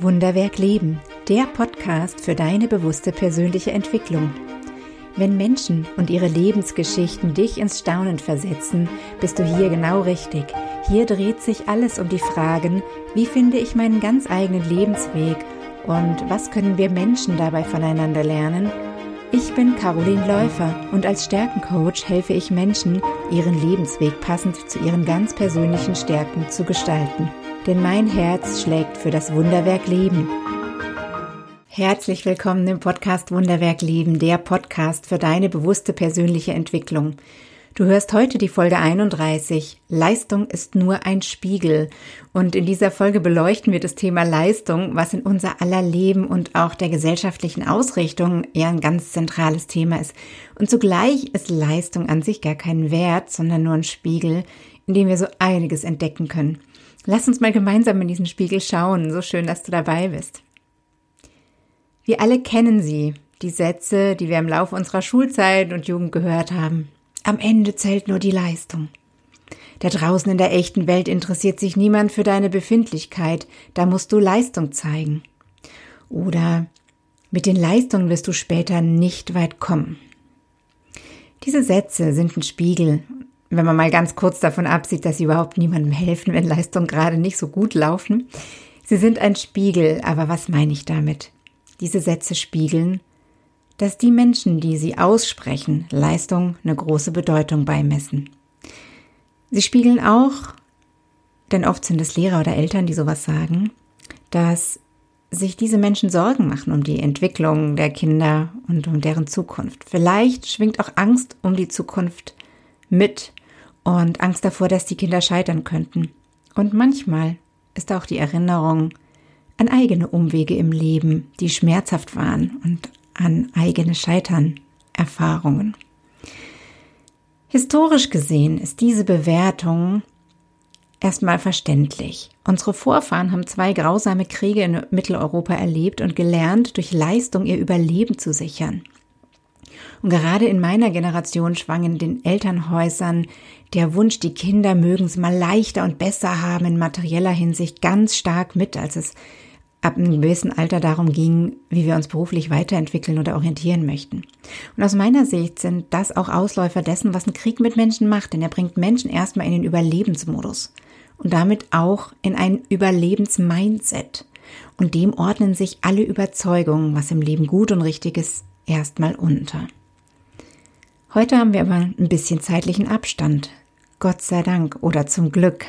Wunderwerk Leben, der Podcast für deine bewusste persönliche Entwicklung. Wenn Menschen und ihre Lebensgeschichten dich ins Staunen versetzen, bist du hier genau richtig. Hier dreht sich alles um die Fragen, wie finde ich meinen ganz eigenen Lebensweg und was können wir Menschen dabei voneinander lernen? Ich bin Caroline Läufer und als Stärkencoach helfe ich Menschen, ihren Lebensweg passend zu ihren ganz persönlichen Stärken zu gestalten denn mein Herz schlägt für das Wunderwerk Leben. Herzlich willkommen im Podcast Wunderwerk Leben, der Podcast für deine bewusste persönliche Entwicklung. Du hörst heute die Folge 31. Leistung ist nur ein Spiegel. Und in dieser Folge beleuchten wir das Thema Leistung, was in unser aller Leben und auch der gesellschaftlichen Ausrichtung ja ein ganz zentrales Thema ist. Und zugleich ist Leistung an sich gar kein Wert, sondern nur ein Spiegel, in dem wir so einiges entdecken können. Lass uns mal gemeinsam in diesen Spiegel schauen. So schön, dass du dabei bist. Wir alle kennen sie, die Sätze, die wir im Laufe unserer Schulzeit und Jugend gehört haben. Am Ende zählt nur die Leistung. Da draußen in der echten Welt interessiert sich niemand für deine Befindlichkeit, da musst du Leistung zeigen. Oder mit den Leistungen wirst du später nicht weit kommen. Diese Sätze sind ein Spiegel wenn man mal ganz kurz davon absieht, dass sie überhaupt niemandem helfen, wenn Leistungen gerade nicht so gut laufen. Sie sind ein Spiegel, aber was meine ich damit? Diese Sätze spiegeln, dass die Menschen, die sie aussprechen, Leistung eine große Bedeutung beimessen. Sie spiegeln auch, denn oft sind es Lehrer oder Eltern, die sowas sagen, dass sich diese Menschen Sorgen machen um die Entwicklung der Kinder und um deren Zukunft. Vielleicht schwingt auch Angst um die Zukunft mit und Angst davor, dass die Kinder scheitern könnten. Und manchmal ist auch die Erinnerung an eigene Umwege im Leben, die schmerzhaft waren und an eigene Scheitern Erfahrungen. Historisch gesehen ist diese Bewertung erstmal verständlich. Unsere Vorfahren haben zwei grausame Kriege in Mitteleuropa erlebt und gelernt, durch Leistung ihr Überleben zu sichern. Und gerade in meiner Generation schwang in den Elternhäusern der Wunsch, die Kinder mögen es mal leichter und besser haben in materieller Hinsicht ganz stark mit, als es ab einem gewissen Alter darum ging, wie wir uns beruflich weiterentwickeln oder orientieren möchten. Und aus meiner Sicht sind das auch Ausläufer dessen, was ein Krieg mit Menschen macht, denn er bringt Menschen erstmal in den Überlebensmodus und damit auch in ein Überlebensmindset. Und dem ordnen sich alle Überzeugungen, was im Leben gut und richtig ist, erstmal unter. Heute haben wir aber ein bisschen zeitlichen Abstand. Gott sei Dank oder zum Glück.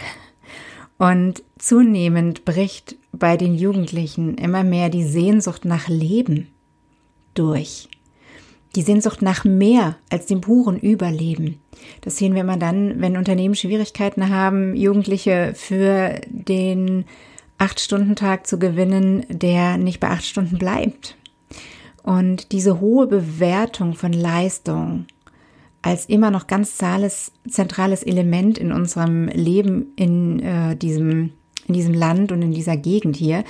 Und zunehmend bricht bei den Jugendlichen immer mehr die Sehnsucht nach Leben durch. Die Sehnsucht nach mehr als dem puren Überleben. Das sehen wir immer dann, wenn Unternehmen Schwierigkeiten haben, Jugendliche für den Acht-Stunden-Tag zu gewinnen, der nicht bei acht Stunden bleibt. Und diese hohe Bewertung von Leistung als immer noch ganz zahles, zentrales Element in unserem Leben in äh, diesem in diesem Land und in dieser Gegend hier,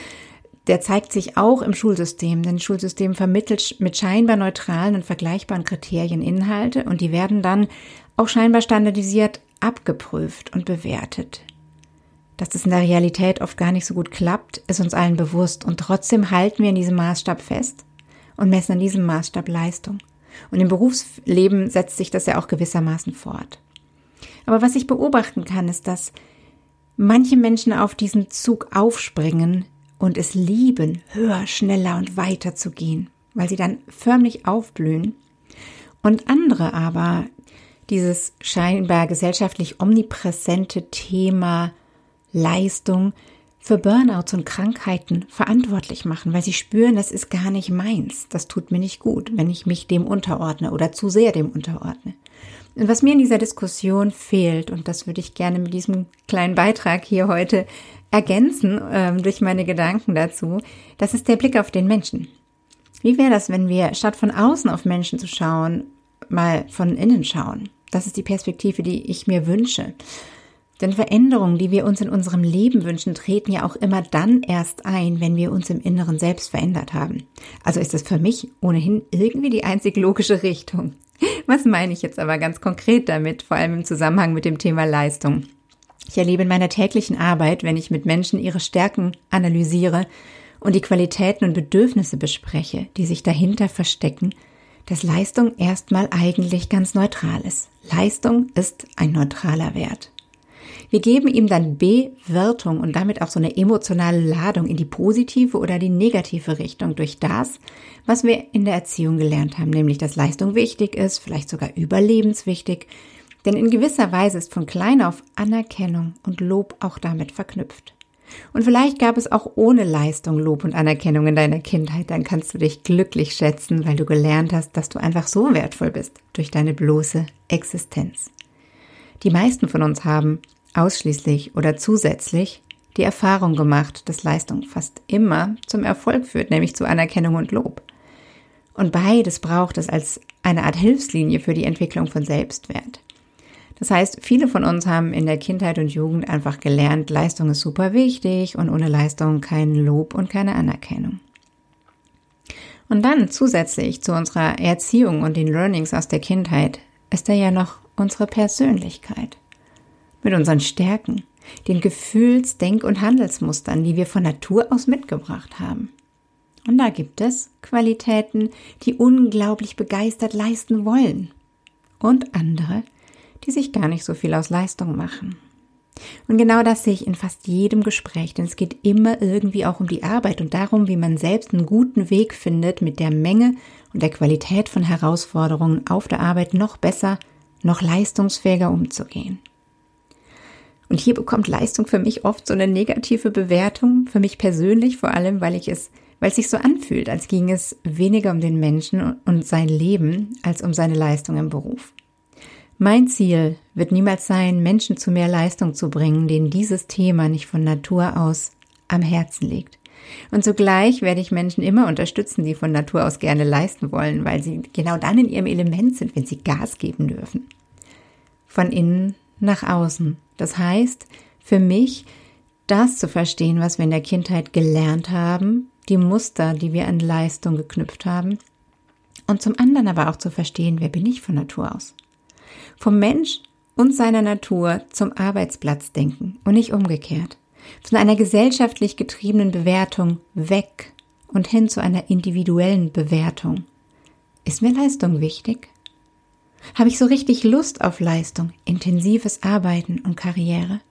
der zeigt sich auch im Schulsystem. Denn Schulsystem vermittelt mit scheinbar neutralen und vergleichbaren Kriterien Inhalte und die werden dann auch scheinbar standardisiert abgeprüft und bewertet. Dass das in der Realität oft gar nicht so gut klappt, ist uns allen bewusst und trotzdem halten wir in diesem Maßstab fest und messen an diesem Maßstab Leistung. Und im Berufsleben setzt sich das ja auch gewissermaßen fort. Aber was ich beobachten kann, ist, dass manche Menschen auf diesen Zug aufspringen und es lieben, höher, schneller und weiter zu gehen, weil sie dann förmlich aufblühen. Und andere aber dieses scheinbar gesellschaftlich omnipräsente Thema Leistung für Burnouts und Krankheiten verantwortlich machen, weil sie spüren, das ist gar nicht meins. Das tut mir nicht gut, wenn ich mich dem unterordne oder zu sehr dem unterordne. Und was mir in dieser Diskussion fehlt, und das würde ich gerne mit diesem kleinen Beitrag hier heute ergänzen ähm, durch meine Gedanken dazu, das ist der Blick auf den Menschen. Wie wäre das, wenn wir statt von außen auf Menschen zu schauen, mal von innen schauen? Das ist die Perspektive, die ich mir wünsche. Denn Veränderungen, die wir uns in unserem Leben wünschen, treten ja auch immer dann erst ein, wenn wir uns im Inneren selbst verändert haben. Also ist das für mich ohnehin irgendwie die einzig logische Richtung. Was meine ich jetzt aber ganz konkret damit, vor allem im Zusammenhang mit dem Thema Leistung? Ich erlebe in meiner täglichen Arbeit, wenn ich mit Menschen ihre Stärken analysiere und die Qualitäten und Bedürfnisse bespreche, die sich dahinter verstecken, dass Leistung erstmal eigentlich ganz neutral ist. Leistung ist ein neutraler Wert. Wir geben ihm dann Bewertung und damit auch so eine emotionale Ladung in die positive oder die negative Richtung durch das, was wir in der Erziehung gelernt haben, nämlich dass Leistung wichtig ist, vielleicht sogar überlebenswichtig, denn in gewisser Weise ist von klein auf Anerkennung und Lob auch damit verknüpft. Und vielleicht gab es auch ohne Leistung Lob und Anerkennung in deiner Kindheit, dann kannst du dich glücklich schätzen, weil du gelernt hast, dass du einfach so wertvoll bist durch deine bloße Existenz. Die meisten von uns haben ausschließlich oder zusätzlich die Erfahrung gemacht, dass Leistung fast immer zum Erfolg führt, nämlich zu Anerkennung und Lob. Und beides braucht es als eine Art Hilfslinie für die Entwicklung von Selbstwert. Das heißt, viele von uns haben in der Kindheit und Jugend einfach gelernt, Leistung ist super wichtig und ohne Leistung kein Lob und keine Anerkennung. Und dann zusätzlich zu unserer Erziehung und den Learnings aus der Kindheit ist da ja noch unsere Persönlichkeit mit unseren Stärken, den Gefühls-, Denk- und Handelsmustern, die wir von Natur aus mitgebracht haben. Und da gibt es Qualitäten, die unglaublich begeistert leisten wollen und andere, die sich gar nicht so viel aus Leistung machen. Und genau das sehe ich in fast jedem Gespräch, denn es geht immer irgendwie auch um die Arbeit und darum, wie man selbst einen guten Weg findet, mit der Menge und der Qualität von Herausforderungen auf der Arbeit noch besser, noch leistungsfähiger umzugehen. Und hier bekommt Leistung für mich oft so eine negative Bewertung, für mich persönlich vor allem, weil ich es, weil es sich so anfühlt, als ging es weniger um den Menschen und sein Leben als um seine Leistung im Beruf. Mein Ziel wird niemals sein, Menschen zu mehr Leistung zu bringen, denen dieses Thema nicht von Natur aus am Herzen liegt. Und zugleich werde ich Menschen immer unterstützen, die von Natur aus gerne leisten wollen, weil sie genau dann in ihrem Element sind, wenn sie Gas geben dürfen. Von innen nach außen. Das heißt, für mich, das zu verstehen, was wir in der Kindheit gelernt haben, die Muster, die wir an Leistung geknüpft haben, und zum anderen aber auch zu verstehen, wer bin ich von Natur aus. Vom Mensch und seiner Natur zum Arbeitsplatz denken und nicht umgekehrt. Von einer gesellschaftlich getriebenen Bewertung weg und hin zu einer individuellen Bewertung. Ist mir Leistung wichtig? Habe ich so richtig Lust auf Leistung, intensives Arbeiten und Karriere?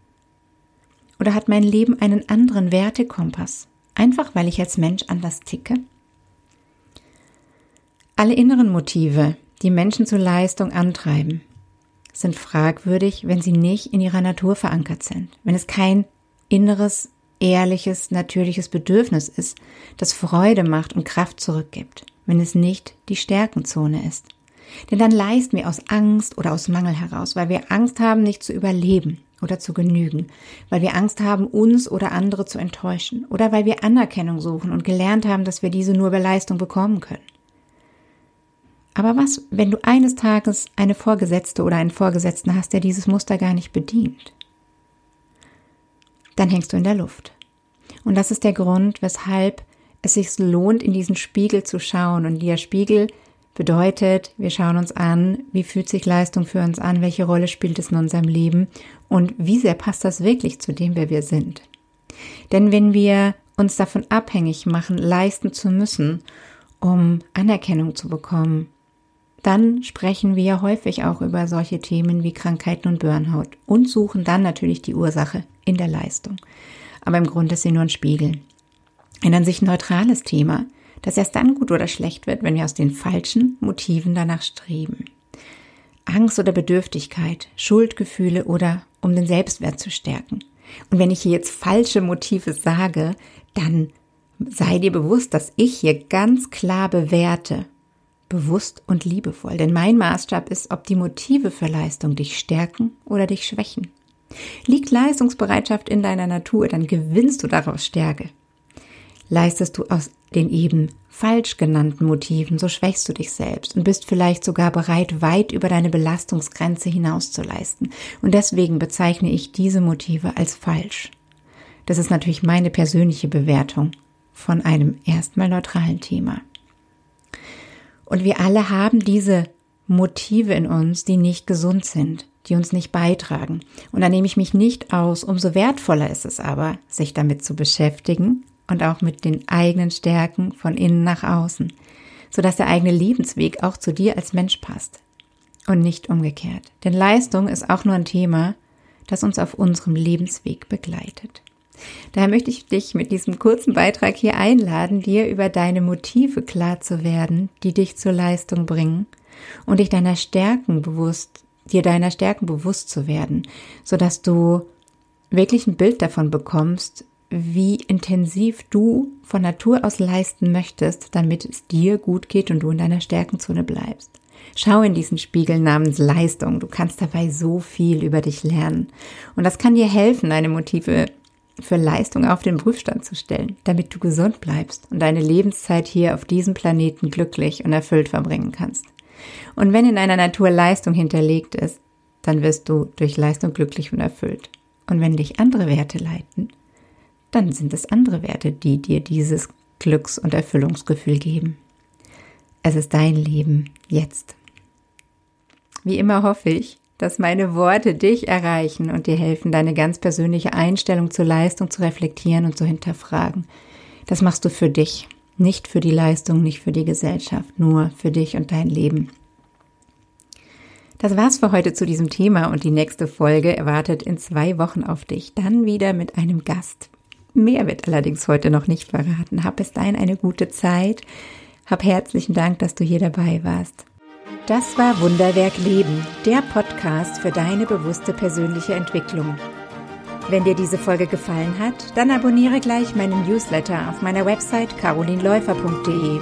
Oder hat mein Leben einen anderen Wertekompass, einfach weil ich als Mensch anders ticke? Alle inneren Motive, die Menschen zur Leistung antreiben, sind fragwürdig, wenn sie nicht in ihrer Natur verankert sind, wenn es kein inneres, ehrliches, natürliches Bedürfnis ist, das Freude macht und Kraft zurückgibt, wenn es nicht die Stärkenzone ist. Denn dann leisten wir aus Angst oder aus Mangel heraus, weil wir Angst haben, nicht zu überleben oder zu genügen, weil wir Angst haben, uns oder andere zu enttäuschen oder weil wir Anerkennung suchen und gelernt haben, dass wir diese nur bei Leistung bekommen können. Aber was, wenn du eines Tages eine Vorgesetzte oder einen Vorgesetzten hast, der dieses Muster gar nicht bedient? Dann hängst du in der Luft. Und das ist der Grund, weshalb es sich lohnt, in diesen Spiegel zu schauen. Und der Spiegel Bedeutet, wir schauen uns an, wie fühlt sich Leistung für uns an, welche Rolle spielt es in unserem Leben und wie sehr passt das wirklich zu dem, wer wir sind. Denn wenn wir uns davon abhängig machen, leisten zu müssen, um Anerkennung zu bekommen, dann sprechen wir häufig auch über solche Themen wie Krankheiten und Burnout und suchen dann natürlich die Ursache in der Leistung. Aber im Grunde ist sie nur ein Spiegel. Ein an sich neutrales Thema das erst dann gut oder schlecht wird, wenn wir aus den falschen Motiven danach streben. Angst oder Bedürftigkeit, Schuldgefühle oder um den Selbstwert zu stärken. Und wenn ich hier jetzt falsche Motive sage, dann sei dir bewusst, dass ich hier ganz klar bewerte, bewusst und liebevoll. Denn mein Maßstab ist, ob die Motive für Leistung dich stärken oder dich schwächen. Liegt Leistungsbereitschaft in deiner Natur, dann gewinnst du daraus Stärke. Leistest du aus den eben falsch genannten Motiven, so schwächst du dich selbst und bist vielleicht sogar bereit, weit über deine Belastungsgrenze hinaus zu leisten. Und deswegen bezeichne ich diese Motive als falsch. Das ist natürlich meine persönliche Bewertung von einem erstmal neutralen Thema. Und wir alle haben diese Motive in uns, die nicht gesund sind, die uns nicht beitragen. Und da nehme ich mich nicht aus, umso wertvoller ist es aber, sich damit zu beschäftigen und auch mit den eigenen Stärken von innen nach außen, sodass der eigene Lebensweg auch zu dir als Mensch passt und nicht umgekehrt. Denn Leistung ist auch nur ein Thema, das uns auf unserem Lebensweg begleitet. Daher möchte ich dich mit diesem kurzen Beitrag hier einladen, dir über deine Motive klar zu werden, die dich zur Leistung bringen und dich deiner Stärken bewusst, dir deiner Stärken bewusst zu werden, sodass du wirklich ein Bild davon bekommst, wie intensiv du von Natur aus leisten möchtest, damit es dir gut geht und du in deiner Stärkenzone bleibst. Schau in diesen Spiegel namens Leistung. Du kannst dabei so viel über dich lernen. Und das kann dir helfen, deine Motive für Leistung auf den Prüfstand zu stellen, damit du gesund bleibst und deine Lebenszeit hier auf diesem Planeten glücklich und erfüllt verbringen kannst. Und wenn in deiner Natur Leistung hinterlegt ist, dann wirst du durch Leistung glücklich und erfüllt. Und wenn dich andere Werte leiten, dann sind es andere Werte, die dir dieses Glücks- und Erfüllungsgefühl geben. Es ist dein Leben jetzt. Wie immer hoffe ich, dass meine Worte dich erreichen und dir helfen, deine ganz persönliche Einstellung zur Leistung zu reflektieren und zu hinterfragen. Das machst du für dich, nicht für die Leistung, nicht für die Gesellschaft, nur für dich und dein Leben. Das war's für heute zu diesem Thema und die nächste Folge erwartet in zwei Wochen auf dich. Dann wieder mit einem Gast. Mehr wird allerdings heute noch nicht verraten. Hab bis dahin eine gute Zeit. Hab herzlichen Dank, dass du hier dabei warst. Das war Wunderwerk Leben, der Podcast für deine bewusste persönliche Entwicklung. Wenn dir diese Folge gefallen hat, dann abonniere gleich meinen Newsletter auf meiner Website carolinläufer.de.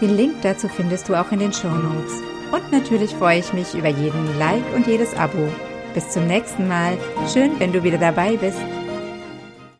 Den Link dazu findest du auch in den Show Notes. Und natürlich freue ich mich über jeden Like und jedes Abo. Bis zum nächsten Mal. Schön, wenn du wieder dabei bist.